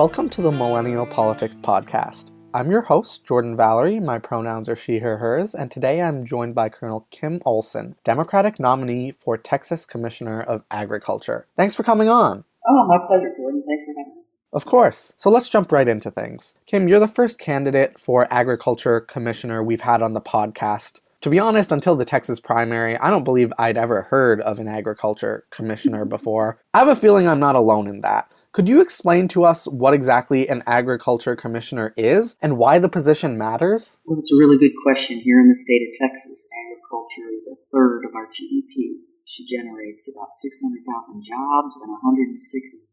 Welcome to the Millennial Politics Podcast. I'm your host, Jordan Valerie. My pronouns are she, her, hers, and today I'm joined by Colonel Kim Olson, Democratic nominee for Texas Commissioner of Agriculture. Thanks for coming on. Oh, my pleasure, Jordan. Thanks for having me. Of course. So let's jump right into things. Kim, you're the first candidate for Agriculture Commissioner we've had on the podcast. To be honest, until the Texas primary, I don't believe I'd ever heard of an agriculture commissioner before. I have a feeling I'm not alone in that. Could you explain to us what exactly an agriculture commissioner is and why the position matters? Well, it's a really good question. Here in the state of Texas, agriculture is a third of our GDP. She generates about 600,000 jobs and 106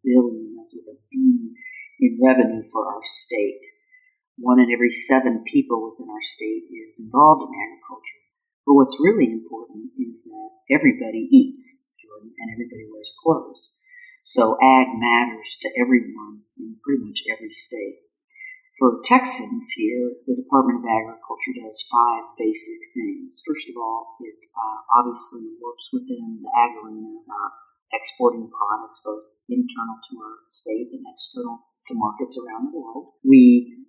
billion, that's with a B, in revenue for our state. One in every seven people within our state is involved in agriculture. But what's really important is that everybody eats, Jordan, and everybody wears clothes. So ag matters to everyone in pretty much every state. For Texans here, the Department of Agriculture does five basic things. First of all, it uh, obviously works within the ag arena about exporting products both internal to our state and external to markets around the world. We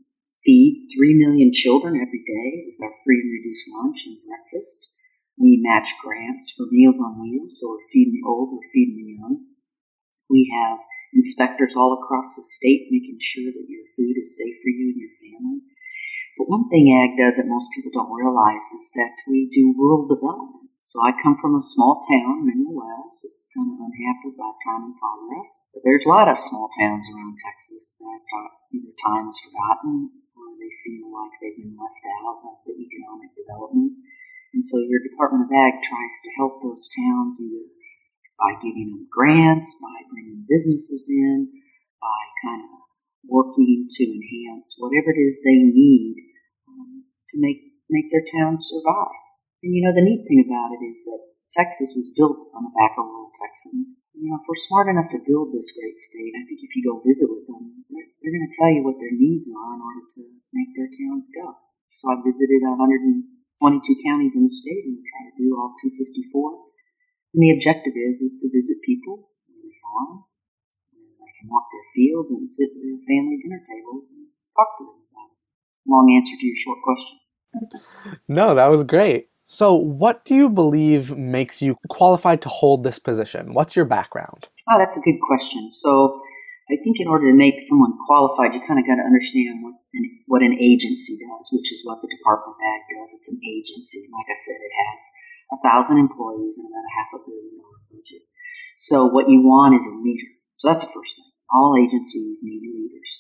feed 3 million children every day with our free and reduced lunch and breakfast. We match grants for Meals on Wheels, so we're feeding the old, we're feeding the young. We have inspectors all across the state making sure that your food is safe for you and your family. But one thing ag does that most people don't realize is that we do rural development. So I come from a small town, Mineral Wells. It's kind of unhampered by time and progress. But there's a lot of small towns around Texas that uh, either time is forgotten or they feel like they've been left out of the economic development. And so your Department of Ag tries to help those towns either by giving them grants, by bringing businesses in, by kind of working to enhance whatever it is they need um, to make make their towns survive. And you know, the neat thing about it is that Texas was built on the back of rural Texans. You know, if we're smart enough to build this great state, I think if you go visit with them, they're, they're going to tell you what their needs are in order to make their towns go. So I visited 122 counties in the state and try to do all 254. And the objective is is to visit people they farm, where they can walk their fields and sit at their family dinner tables and talk to them about it. Long answer to your short question. No, that was great. So, what do you believe makes you qualified to hold this position? What's your background? Oh, that's a good question. So, I think in order to make someone qualified, you kind of got to understand what an, what an agency does, which is what the Department of Ag does. It's an agency. Like I said, it has a thousand employees and about a half a billion dollar budget. So what you want is a leader. So that's the first thing. All agencies need leaders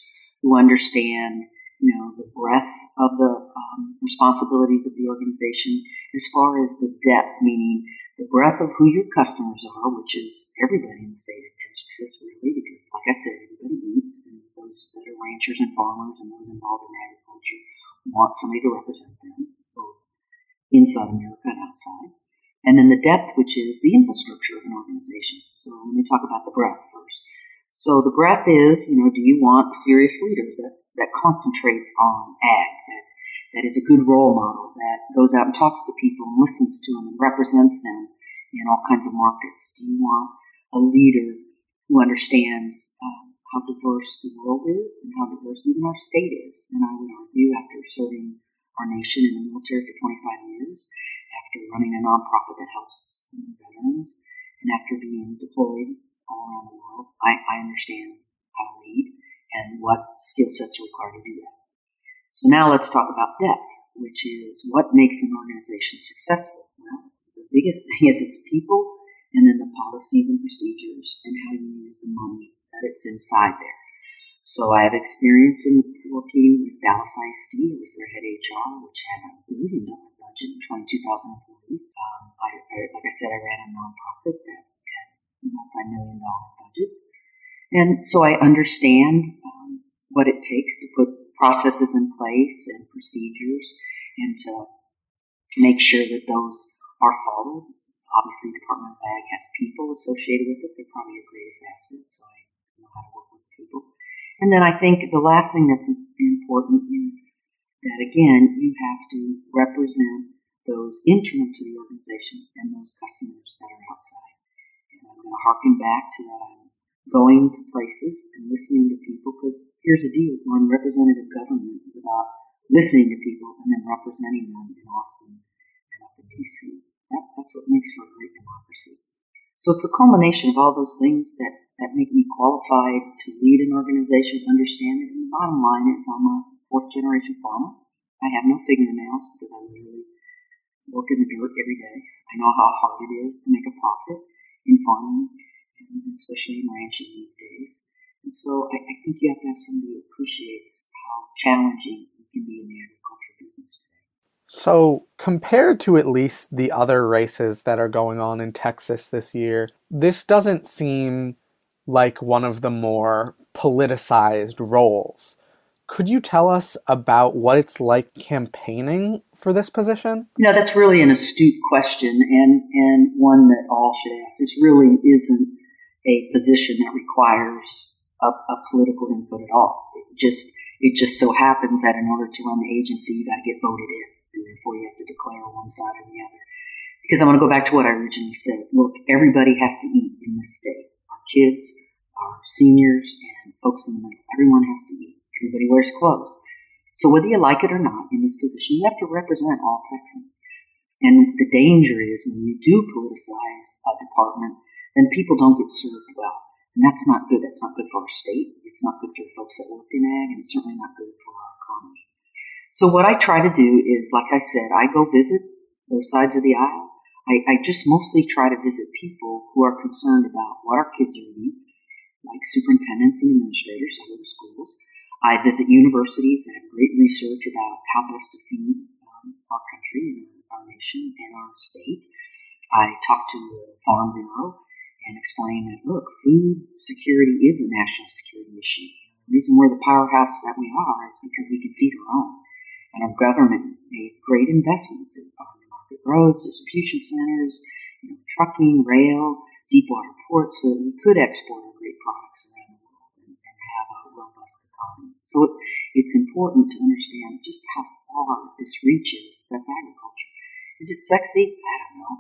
who understand, you know, the breadth of the um, responsibilities of the organization as far as the depth, meaning the breadth of who your customers are, which is everybody in the state of Texas, really, because like I said, everybody eats, and those that are ranchers and farmers and those involved in agriculture want somebody to represent them, both inside America and outside. And then the depth, which is the infrastructure of an organization. So let me talk about the breadth first. So the breadth is, you know, do you want a serious leader that's, that concentrates on ag, that, that is a good role model, that goes out and talks to people and listens to them and represents them in all kinds of markets? Do you want a leader who understands um, how diverse the world is and how diverse even our state is? And I would argue, after serving our nation in the military for 25 years, running a nonprofit that helps veterans, and after being deployed all around the world, I, I understand how to lead and what skill sets are required to do that. So now let's talk about depth, which is what makes an organization successful. Well, the biggest thing is its people and then the policies and procedures and how you use the money that it's inside there. So I have experience in working with Dallas ISD, who was their head HR, which had a billion dollar budget and 22,000 employees. Um, I, I, like I said, I ran a nonprofit that ballot budgets. And so I understand um, what it takes to put processes in place and procedures and to make sure that those are followed. Obviously, Department of Ag has people associated with it. They're probably your greatest asset, so I know how to work with people. And then I think the last thing that's important is that, again, you have to represent those internal to the organization and those customers that are outside. And I'm going to harken back to that I'm going to places and listening to people because here's the deal when representative government is about listening to people and then representing them in Austin and up in DC. That, that's what makes for a great democracy. So it's a culmination of all those things that, that make me qualified to lead an organization, understand it. And the bottom line is I'm a fourth generation farmer. I have no fingernails because I literally work in the dirt every day. I know how hard it is to make a profit in farming, especially in ranching these days. And so I, I think you have to have somebody who appreciates how challenging it can be in the agriculture business today. So, compared to at least the other races that are going on in Texas this year, this doesn't seem like one of the more politicized roles. Could you tell us about what it's like campaigning for this position? You know, that's really an astute question and, and one that all should ask. This really isn't a position that requires a, a political input at all. It just it just so happens that in order to run the agency, you got to get voted in and therefore you have to declare one side or the other. Because I want to go back to what I originally said. Look, everybody has to eat in this state. Our kids, our seniors, and folks in the middle. Everyone has to eat. Everybody wears clothes. So whether you like it or not, in this position, you have to represent all Texans. And the danger is when you do politicize a department, then people don't get served well. And that's not good. That's not good for our state. It's not good for the folks that work in ag, and it's certainly not good for our economy. So what I try to do is, like I said, I go visit both sides of the aisle. I, I just mostly try to visit people who are concerned about what our kids are eating, like superintendents and administrators. I go schools. I visit universities that have great research about how best to feed um, our country and our nation and our state. I talk to the Farm Bureau and explain that, look, food security is a national security issue. The reason we're the powerhouse that we are is because we can feed our own. And our government made great investments in farm market roads, distribution centers, you know, trucking, rail, deep water ports, so that we could export So it, it's important to understand just how far this reaches. That's agriculture. Is it sexy? I don't know.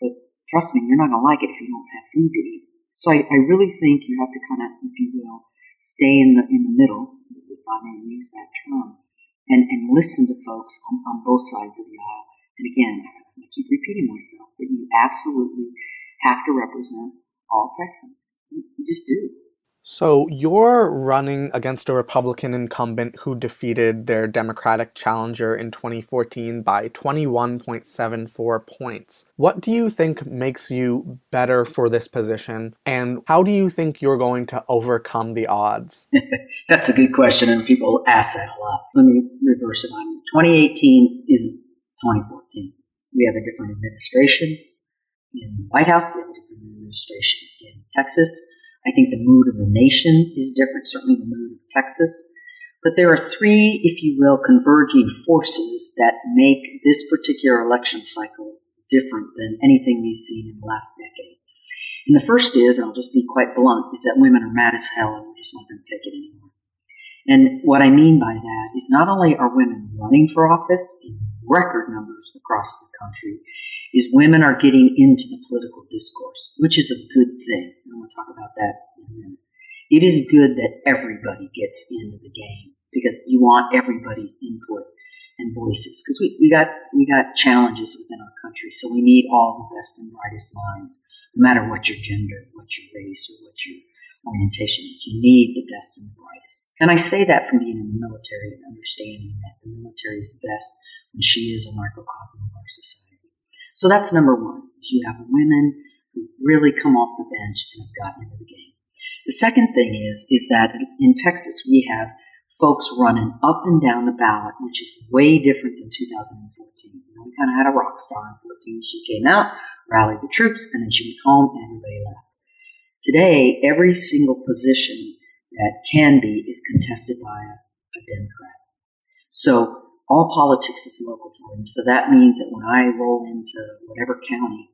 But trust me, you're not going to like it if you don't have food to eat. So I, I really think you have to kind of, if you will, stay in the in the middle, if I may use that term, and, and listen to folks on, on both sides of the aisle. And again, I keep repeating myself, but you absolutely have to represent all Texans. You, you just do. So you're running against a Republican incumbent who defeated their Democratic challenger in 2014 by 21.74 points. What do you think makes you better for this position, and how do you think you're going to overcome the odds? That's a good question, and people ask that a lot. Let me reverse it on you. 2018 isn't 2014. We have a different administration in the White House, we have a different administration in Texas I think the mood of the nation is different, certainly the mood of Texas. But there are three, if you will, converging forces that make this particular election cycle different than anything we've seen in the last decade. And the first is, and I'll just be quite blunt, is that women are mad as hell and we're just not going to take it anymore. And what I mean by that is not only are women running for office in record numbers across the country, is women are getting into the political discourse, which is a good thing. To talk about that in a minute. It is good that everybody gets into the game because you want everybody's input and voices because we, we got we got challenges within our country, so we need all the best and brightest minds, no matter what your gender, what your race, or what your orientation is. You need the best and the brightest. And I say that from being in the military and understanding that the military is best when she is a microcosm of our society. So that's number one. You have women who really come off the bench and have gotten into the game. The second thing is, is that in Texas we have folks running up and down the ballot, which is way different than 2014. You know, we kind of had a rock star in 14. She came out, rallied the troops, and then she went home and everybody left. Today, every single position that can be is contested by a, a Democrat. So all politics is local for So that means that when I roll into whatever county,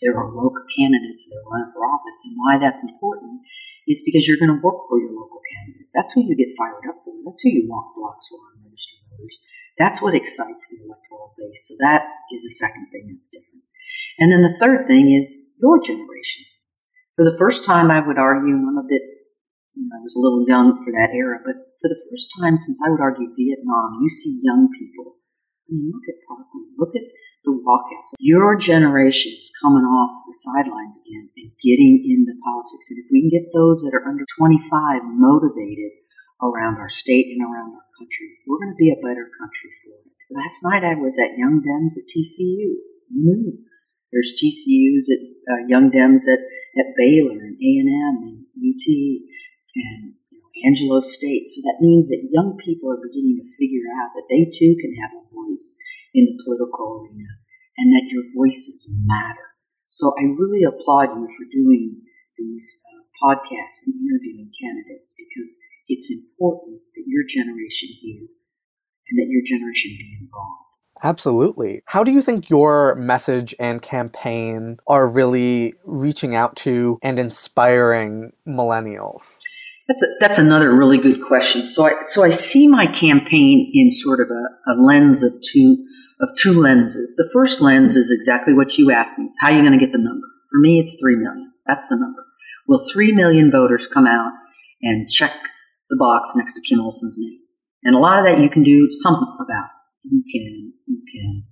there are local candidates that are running for office. And why that's important is because you're going to work for your local candidate. That's who you get fired up for. That's who you walk blocks for on registered voters. That's what excites the electoral base. So that is the second thing that's different. And then the third thing is your generation. For the first time, I would argue, and I'm a bit, you know, I was a little young for that era, but for the first time since I would argue Vietnam, you see young people. I mean, look at Parkland, look at the walkouts. Your generation is coming off the sidelines again and getting into politics. And if we can get those that are under 25 motivated around our state and around our country, we're going to be a better country for it. Last night I was at Young Dems at TCU. Mm. There's TCUs at uh, Young Dems at, at Baylor and A&M and UT and Angelo State. So that means that young people are beginning to figure out that they too can have a voice in the political arena and that your voices matter. So I really applaud you for doing these uh, podcasts and interviewing candidates because it's important that your generation hear and that your generation be involved. Absolutely. How do you think your message and campaign are really reaching out to and inspiring millennials? That's a, that's another really good question. So I so I see my campaign in sort of a, a lens of two of two lenses. The first lens is exactly what you asked me. It's how you're going to get the number. For me, it's three million. That's the number. Will three million voters come out and check the box next to Kim Olson's name? And a lot of that you can do something about. You can you can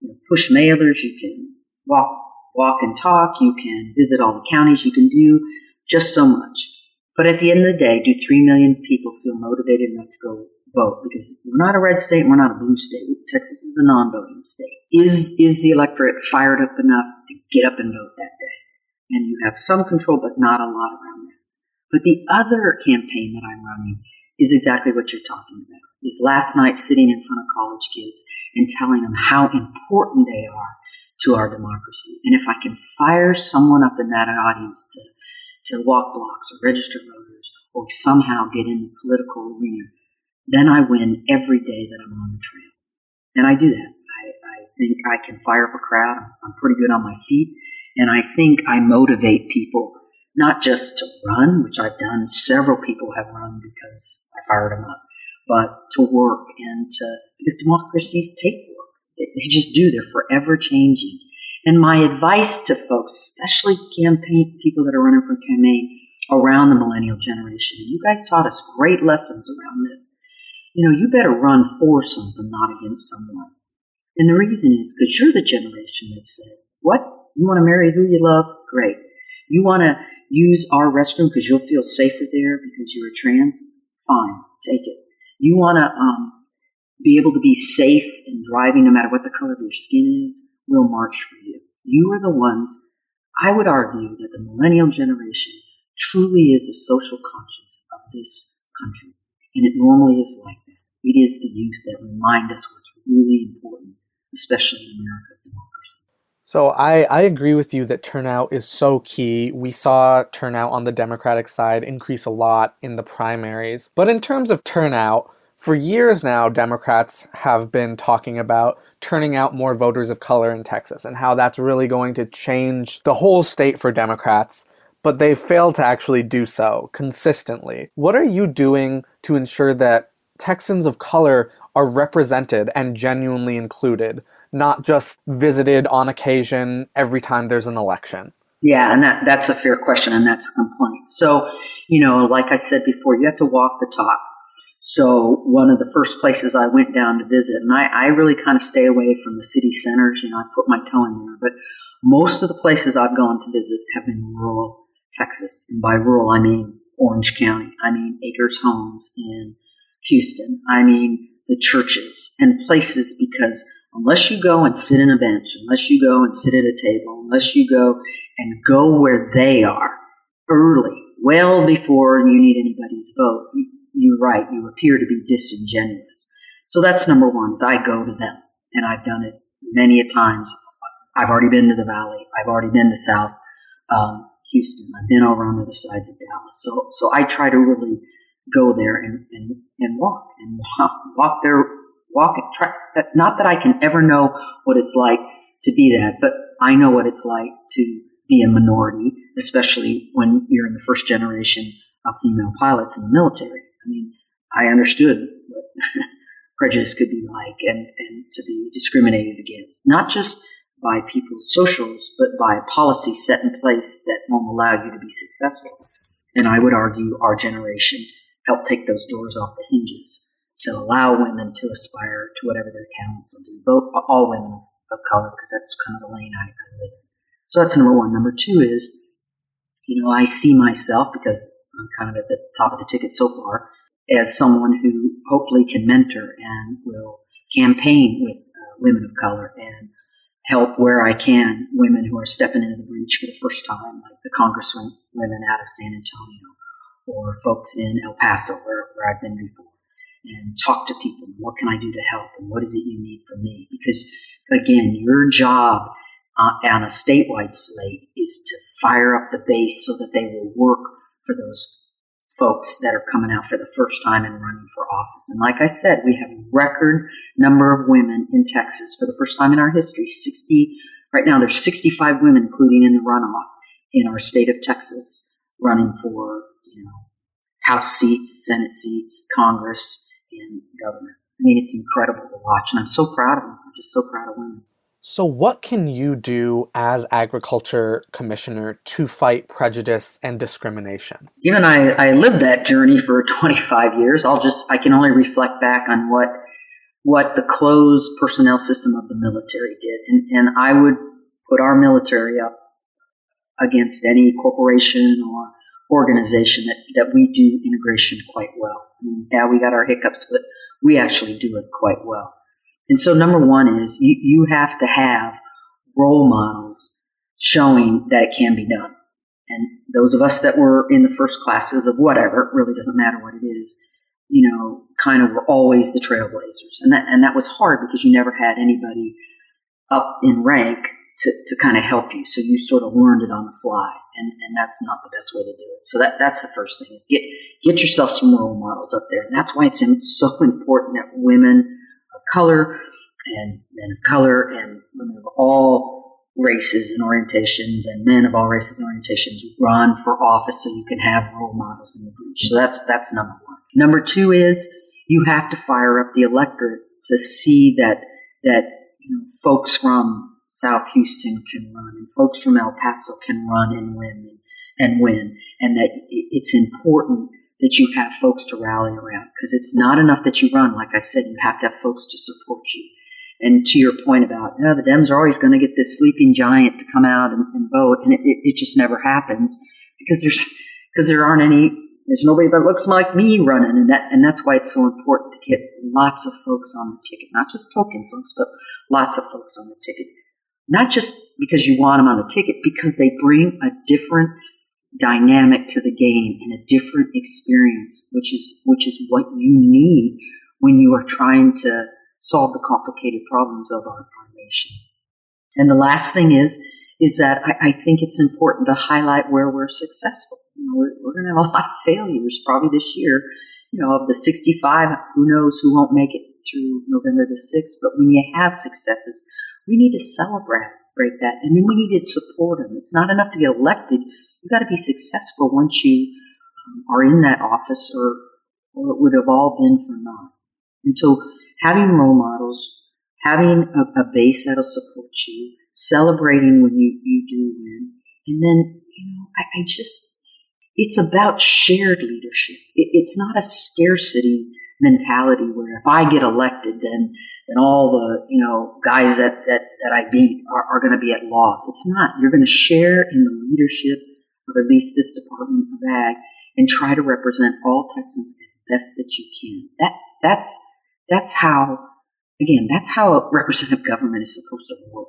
you know, push mailers. You can walk walk and talk. You can visit all the counties. You can do just so much. But at the end of the day, do 3 million people feel motivated enough to go vote? Because we're not a red state, we're not a blue state. Texas is a non-voting state. Is, is the electorate fired up enough to get up and vote that day? And you have some control, but not a lot around that. But the other campaign that I'm running is exactly what you're talking about. Is last night sitting in front of college kids and telling them how important they are to our democracy. And if I can fire someone up in that audience to to walk blocks or register voters or somehow get in the political arena, then I win every day that I'm on the trail. And I do that. I, I think I can fire up a crowd. I'm pretty good on my feet. And I think I motivate people not just to run, which I've done. Several people have run because I fired them up, but to work and to, because democracies take work. They, they just do. They're forever changing. And my advice to folks, especially campaign people that are running for campaign around the millennial generation, you guys taught us great lessons around this. You know, you better run for something, not against someone. And the reason is because you're the generation that said, what? You want to marry who you love? Great. You want to use our restroom because you'll feel safer there because you're a trans? Fine. Take it. You want to um, be able to be safe in driving no matter what the color of your skin is? We'll march for you. You are the ones, I would argue that the millennial generation truly is the social conscience of this country. And it normally is like. It is the youth that remind us what's really important, especially in America's democracy. So I, I agree with you that turnout is so key. We saw turnout on the Democratic side increase a lot in the primaries. But in terms of turnout, for years now, Democrats have been talking about turning out more voters of color in Texas and how that's really going to change the whole state for Democrats, but they've failed to actually do so consistently. What are you doing to ensure that Texans of color are represented and genuinely included, not just visited on occasion every time there's an election? Yeah, and that, that's a fair question, and that's a complaint. So, you know, like I said before, you have to walk the talk so one of the first places I went down to visit, and I, I really kind of stay away from the city centers, you know, I put my toe in there, but most of the places I've gone to visit have been rural Texas. And by rural, I mean Orange County. I mean Acres Homes in Houston. I mean the churches and places because unless you go and sit in a bench, unless you go and sit at a table, unless you go and go where they are early, well before you need anybody's vote, you're right, you appear to be disingenuous. So that's number one, is I go to them. And I've done it many a times. I've already been to the valley. I've already been to South um, Houston. I've been over on the other sides of Dallas. So, so I try to really go there and, and, and walk and walk, walk there, walk and try. Not that I can ever know what it's like to be that, but I know what it's like to be a minority, especially when you're in the first generation of female pilots in the military. I mean, I understood what prejudice could be like and, and to be discriminated against, not just by people's socials, but by a policy set in place that won't allow you to be successful. And I would argue our generation helped take those doors off the hinges to allow women to aspire to whatever their talents will do, both all women of color, because that's kind of the lane I, I live in. So that's number one. Number two is, you know, I see myself because I'm kind of at the top of the ticket so far as someone who hopefully can mentor and will campaign with uh, women of color and help where I can women who are stepping into the breach for the first time, like the congresswomen out of San Antonio or folks in El Paso, where, where I've been before, and talk to people. What can I do to help? And what is it you need from me? Because again, your job uh, on a statewide slate is to fire up the base so that they will work for those folks that are coming out for the first time and running for office. And like I said, we have a record number of women in Texas for the first time in our history. 60, right now there's 65 women, including in the runoff in our state of Texas, running for, House seats, Senate seats, Congress, and government. I mean, it's incredible to watch, and I'm so proud of them. I'm just so proud of women. So, what can you do as agriculture commissioner to fight prejudice and discrimination? Given I, I lived that journey for 25 years, I'll just I can only reflect back on what what the closed personnel system of the military did, and and I would put our military up against any corporation or organization that, that we do integration quite well. I mean, yeah, we got our hiccups, but we actually do it quite well. And so, number one is you, you have to have role models showing that it can be done. And those of us that were in the first classes of whatever, it really doesn't matter what it is, you know, kind of were always the trailblazers. And that, and that was hard because you never had anybody up in rank to, to kind of help you. So you sort of learned it on the fly. And, and that's not the best way to do it. So that, that's the first thing is get, get yourself some role models up there. And that's why it's so important that women of color and men of color and women of all races and orientations and men of all races and orientations run for office so you can have role models in the breach. So that's that's number one. Number two is you have to fire up the electorate to see that that you know, folks from South Houston can run and folks from El Paso can run and win and, win, and that it's important that you have folks to rally around because it's not enough that you run. Like I said, you have to have folks to support you. And to your point about, oh, the Dems are always going to get this sleeping giant to come out and, and vote, and it, it, just never happens because there's because there aren't any there's nobody that looks like me running, and that and that's why it's so important to get lots of folks on the ticket, not just token folks, but lots of folks on the ticket. Not just because you want them on the ticket, because they bring a different dynamic to the game and a different experience, which is which is what you need when you are trying to solve the complicated problems of our, our nation. And the last thing is is that I, I, think it's important to highlight where we're successful. You know, we're, we're going to have a lot of failures probably this year. You know, of the 65, who knows who won't make it through November the 6th. But when you have successes, we need to celebrate that, and then we need to support them. It's not enough to get elected You've got to be successful once you um, are in that office, or or it would have all been for naught. And so, having role models, having a, a base that'll support you, celebrating when you you do win, and then you know, I, I just it's about shared leadership. It, it's not a scarcity mentality where if I get elected, then then all the you know guys that that, that I beat are, are going to be at loss. It's not. You're going to share in the leadership of at least this Department of Ag and try to represent all Texans as best that you can. That that's that's how again, that's how a representative government is supposed to work.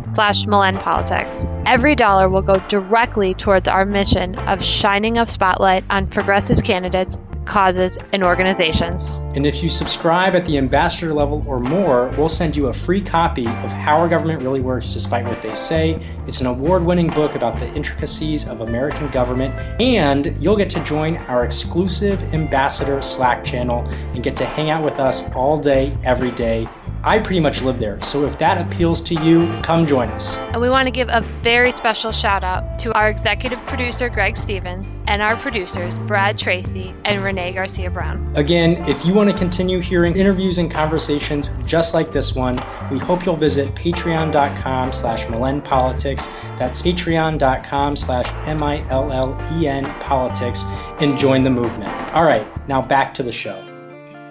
slash Millen Politics. Every dollar will go directly towards our mission of shining a spotlight on progressive candidates causes, and organizations. And if you subscribe at the ambassador level or more, we'll send you a free copy of How Our Government Really Works Despite What They Say. It's an award winning book about the intricacies of American government, and you'll get to join our exclusive ambassador Slack channel and get to hang out with us all day, every day. I pretty much live there, so if that appeals to you, come join us. And we want to give a very special shout out to our executive producer, Greg Stevens, and our producers, Brad Tracy and Renee. Renee Garcia Brown. Again, if you want to continue hearing interviews and conversations just like this one, we hope you'll visit patreon.com slash Politics. That's patreon.com slash M-I-L-L-E-N politics and join the movement. All right, now back to the show.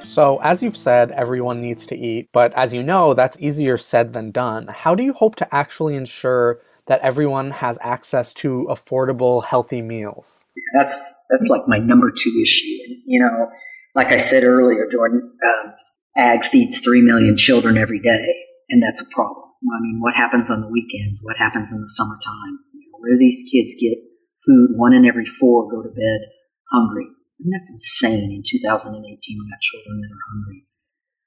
So, as you've said, everyone needs to eat, but as you know, that's easier said than done. How do you hope to actually ensure that everyone has access to affordable, healthy meals? That's that's like my number two issue. And you know, like I said earlier, Jordan, um, ag feeds three million children every day, and that's a problem. I mean, what happens on the weekends? What happens in the summertime? You know, where do these kids get food? One in every four go to bed hungry. I mean, that's insane. In 2018, we got children that are hungry.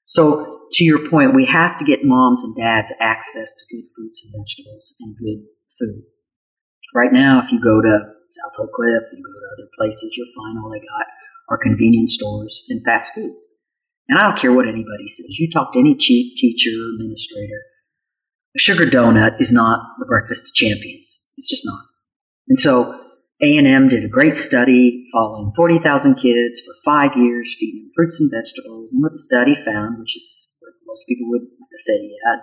So, to your point, we have to get moms and dads access to good fruits and vegetables and good food. Right now, if you go to South Oak Cliff, you go to other places, you'll find all they got are convenience stores and fast foods. And I don't care what anybody says. You talk to any cheap teacher, administrator, a sugar donut is not the breakfast of champions. It's just not. And so A&M did a great study following 40,000 kids for five years, feeding them fruits and vegetables. And what the study found, which is what most people would say, yeah,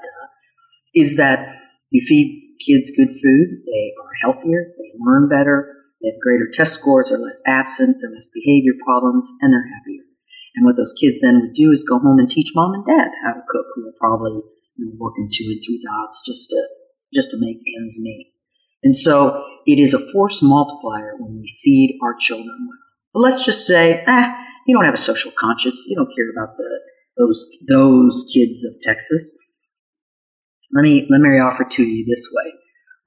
is that you feed kids good food, they are healthier, they learn better, they have greater test scores, they're less absent, they're less behavior problems, and they're happier. And what those kids then would do is go home and teach mom and dad how to cook, who are probably you know, working two and three jobs just to just to make ends meet. And so it is a force multiplier when we feed our children well. But let's just say, ah, you don't have a social conscience. You don't care about the those those kids of Texas. Let me let me offer to you this way.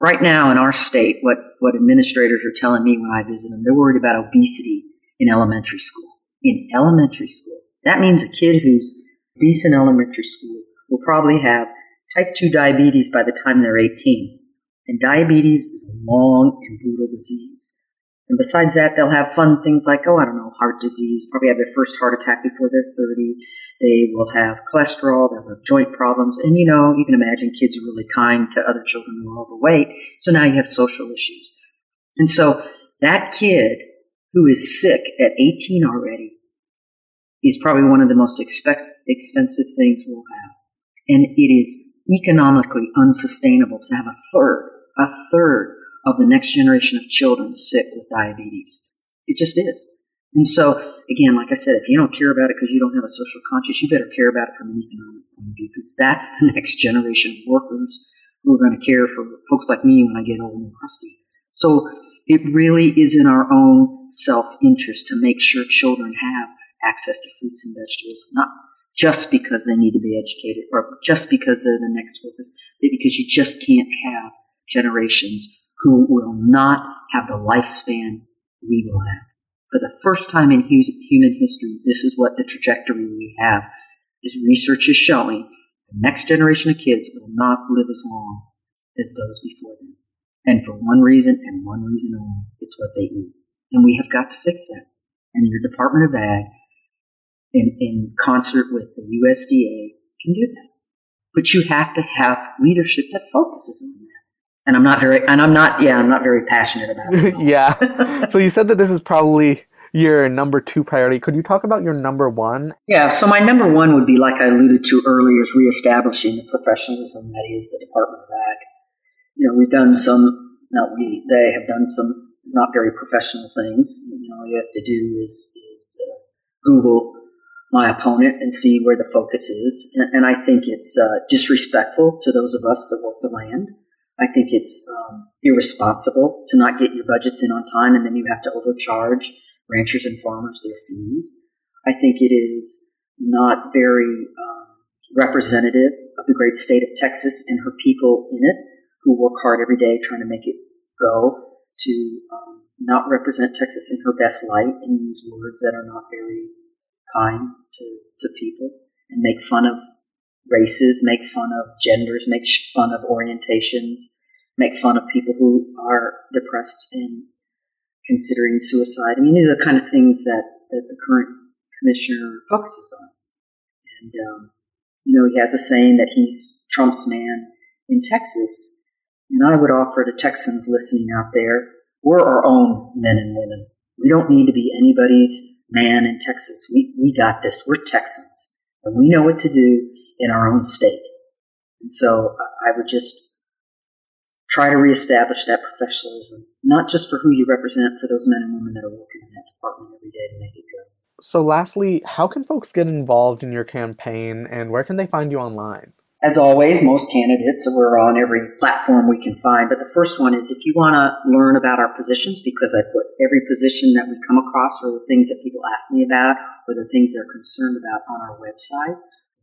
Right now in our state, what, what administrators are telling me when I visit them, they're worried about obesity in elementary school. In elementary school. That means a kid who's obese in elementary school will probably have type 2 diabetes by the time they're 18. And diabetes is a long and brutal disease. And besides that, they'll have fun things like, oh, I don't know, heart disease, probably have their first heart attack before they're 30. They will have cholesterol, they'll have joint problems. And you know, you can imagine kids are really kind to other children who are overweight. So now you have social issues. And so that kid who is sick at 18 already is probably one of the most expensive things we'll have. And it is economically unsustainable to have a third, a third of the next generation of children sick with diabetes. It just is. And so, again, like I said, if you don't care about it because you don't have a social conscience, you better care about it from an economic point of view because that's the next generation of workers who are going to care for folks like me when I get old and crusty. So it really is in our own self-interest to make sure children have access to fruits and vegetables, not just because they need to be educated or just because they're the next workers, but because you just can't have generations who will not have the lifespan we will have. For the first time in human history, this is what the trajectory we have is research is showing the next generation of kids will not live as long as those before them. And for one reason and one reason only, it's what they eat. And we have got to fix that. And your Department of Ag, in, in concert with the USDA, can do that. But you have to have leadership that focuses on and I'm not very, and I'm not, yeah, I'm not very passionate about it. yeah. So you said that this is probably your number two priority. Could you talk about your number one? Yeah. So my number one would be, like I alluded to earlier, is reestablishing the professionalism that is the Department of Ag. You know, we've done some Now, we, they have done some not very professional things. You know, all you have to do is, is uh, Google my opponent and see where the focus is. And, and I think it's uh, disrespectful to those of us that work the land. I think it's um, irresponsible to not get your budgets in on time and then you have to overcharge ranchers and farmers their fees. I think it is not very um, representative of the great state of Texas and her people in it who work hard every day trying to make it go to um, not represent Texas in her best light and use words that are not very kind to, to people and make fun of races, make fun of genders, make fun of orientations, make fun of people who are depressed and considering suicide. I mean, these are the kind of things that, that the current commissioner focuses on. And, um, you know, he has a saying that he's Trump's man in Texas. And I would offer to Texans listening out there, we're our own men and women. We don't need to be anybody's man in Texas. We, we got this. We're Texans. And we know what to do in our own state. And so I would just try to reestablish that professionalism, not just for who you represent, for those men and women that are working in that department every day to make it good. So, lastly, how can folks get involved in your campaign and where can they find you online? As always, most candidates are on every platform we can find. But the first one is if you want to learn about our positions, because I put every position that we come across or the things that people ask me about or the things they're concerned about on our website,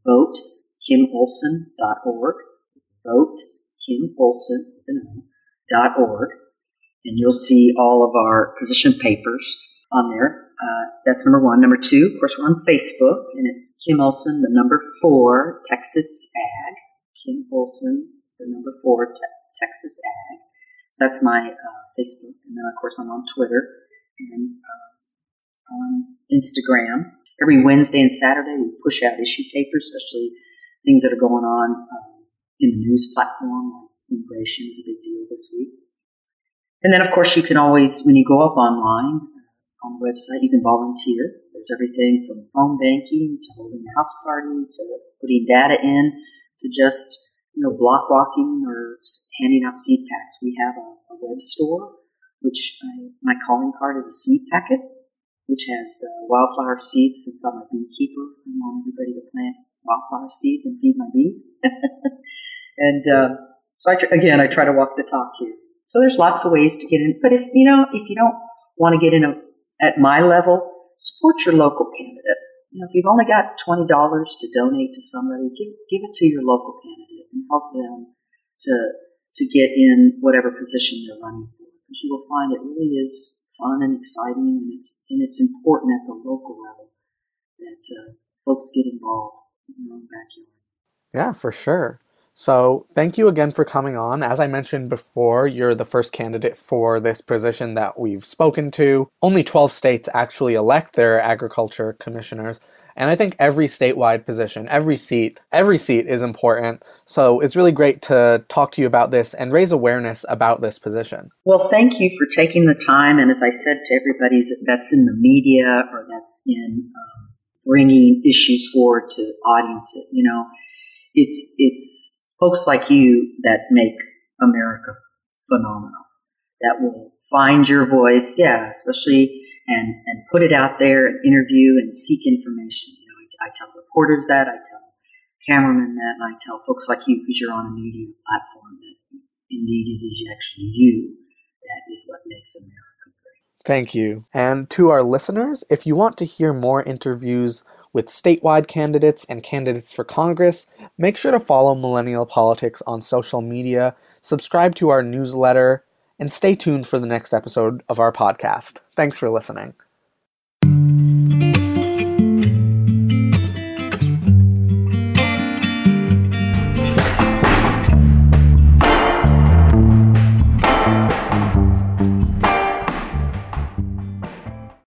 vote kimolson.org. It's vote kimolson dot org, And you'll see all of our position papers on there. Uh, that's number one. Number two, of course, we're on Facebook, and it's Kim Olson, the number four, Texas Ag. Kim Olson, the number four, te- Texas Ag. So that's my uh, Facebook. And then, of course, I'm on Twitter and uh, on Instagram. Every Wednesday and Saturday, we push out issue papers, especially things that are going on um, in the news platform, like immigration is a big deal this week. And then, of course, you can always, when you go up online uh, on the website, you can volunteer. There's everything from phone banking to holding a house party to putting data in to just, you know, block walking or handing out seed packs. We have a, a web store, which I, my calling card is a seed packet, which has uh, wildflower seeds since I'm a beekeeper. I want everybody to plant wildflower seeds and feed my bees. and uh, so I tr- again, I try to walk the talk here. So there's lots of ways to get in. But if you know, if you don't want to get in a, at my level, support your local candidate. You know, if you've only got twenty dollars to donate to somebody, give give it to your local candidate and help them to to get in whatever position they're running for. Because you will find it really is fun and exciting, and it's and it's important at the local level that uh, folks get involved their own backyard. Yeah, for sure. So, thank you again for coming on. As I mentioned before, you're the first candidate for this position that we've spoken to. Only 12 states actually elect their agriculture commissioners. And I think every statewide position, every seat, every seat is important. So it's really great to talk to you about this and raise awareness about this position. Well, thank you for taking the time. And as I said to everybody that's in the media or that's in um, bringing issues forward to audiences, you know, it's it's folks like you that make America phenomenal, that will find your voice, yeah, especially and, and put it out there and interview and seek information. You know, I, I tell reporters that, I tell cameramen that, and I tell folks like you because you're on a media platform that indeed it is actually you that is what makes America. Thank you. And to our listeners, if you want to hear more interviews with statewide candidates and candidates for Congress, make sure to follow Millennial Politics on social media, subscribe to our newsletter, and stay tuned for the next episode of our podcast. Thanks for listening.